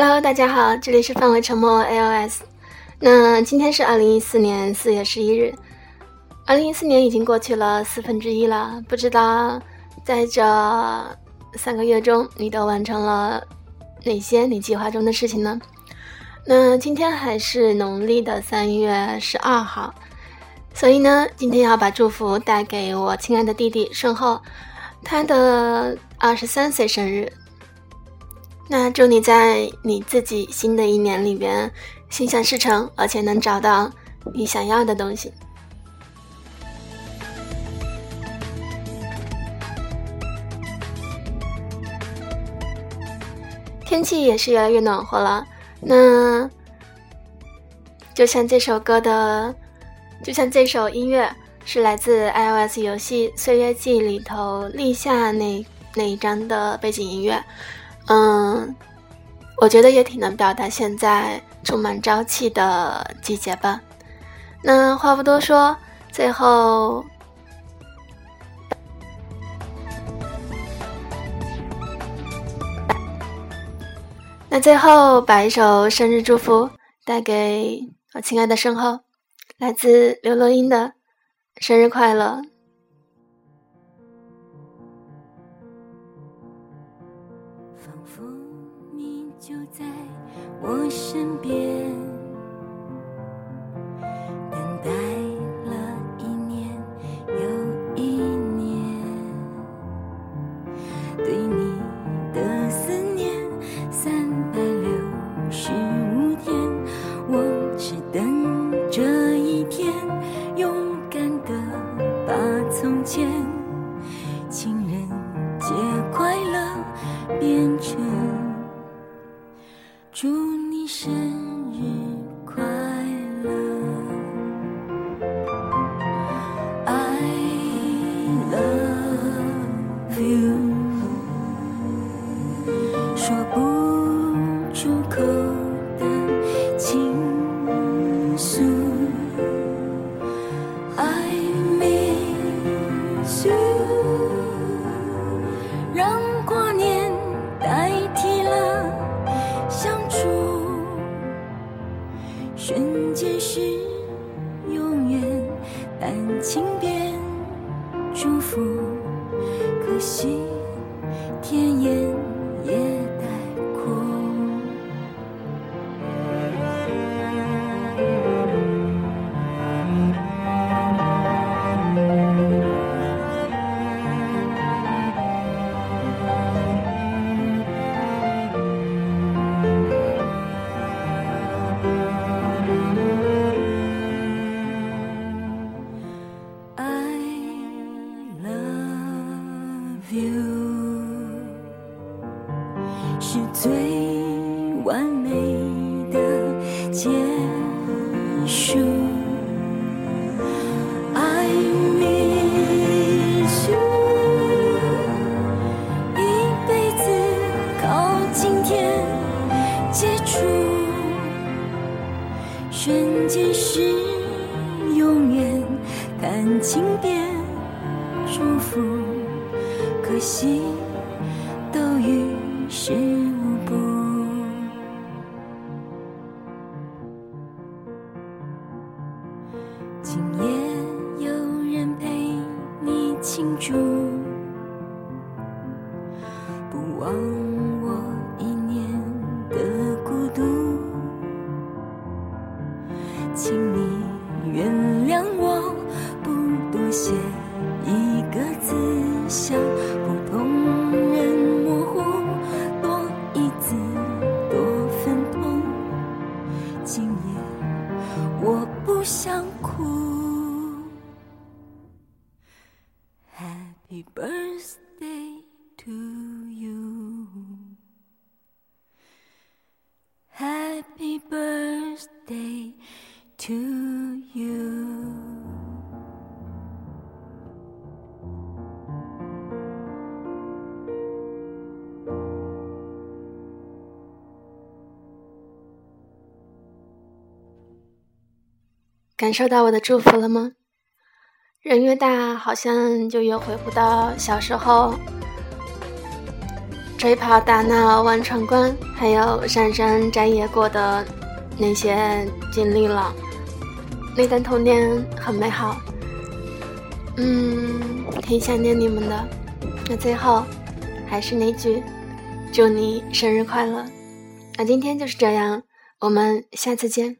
Hello，大家好，这里是范围沉默 AOS。那今天是二零一四年四月十一日，二零一四年已经过去了四分之一了。不知道在这三个月中，你都完成了哪些你计划中的事情呢？那今天还是农历的三月十二号，所以呢，今天要把祝福带给我亲爱的弟弟顺后，他的二十三岁生日。那祝你在你自己新的一年里边心想事成，而且能找到你想要的东西。天气也是越来越暖和了，那就像这首歌的，就像这首音乐是来自 iOS 游戏《岁月记》里头立夏那那一张的背景音乐。嗯，我觉得也挺能表达现在充满朝气的季节吧。那话不多说，最后，那最后把一首生日祝福带给我亲爱的身后，来自刘若英的生日快乐。我身边等待了一年又一年，对你的思念三百六十五天，我只等这一天，勇敢的把从前。说不出口的倾诉 i miss you 让挂念代替了相处。瞬间是永远但亲遍祝福可惜完美的结束，爱没一辈子靠今天接触，瞬间是永远，感情变祝福，可惜都与世无。今夜有人陪你庆祝，不忘我一年的孤独。请你原谅我，不多写一个字，像普通人模糊，多一字，多份痛。想哭。Happy birthday to 感受到我的祝福了吗？人越大，好像就越回不到小时候吹跑打闹玩闯关，还有上山摘野果的那些经历了。那段童年很美好，嗯，挺想念你们的。那最后，还是那句，祝你生日快乐。那今天就是这样，我们下次见。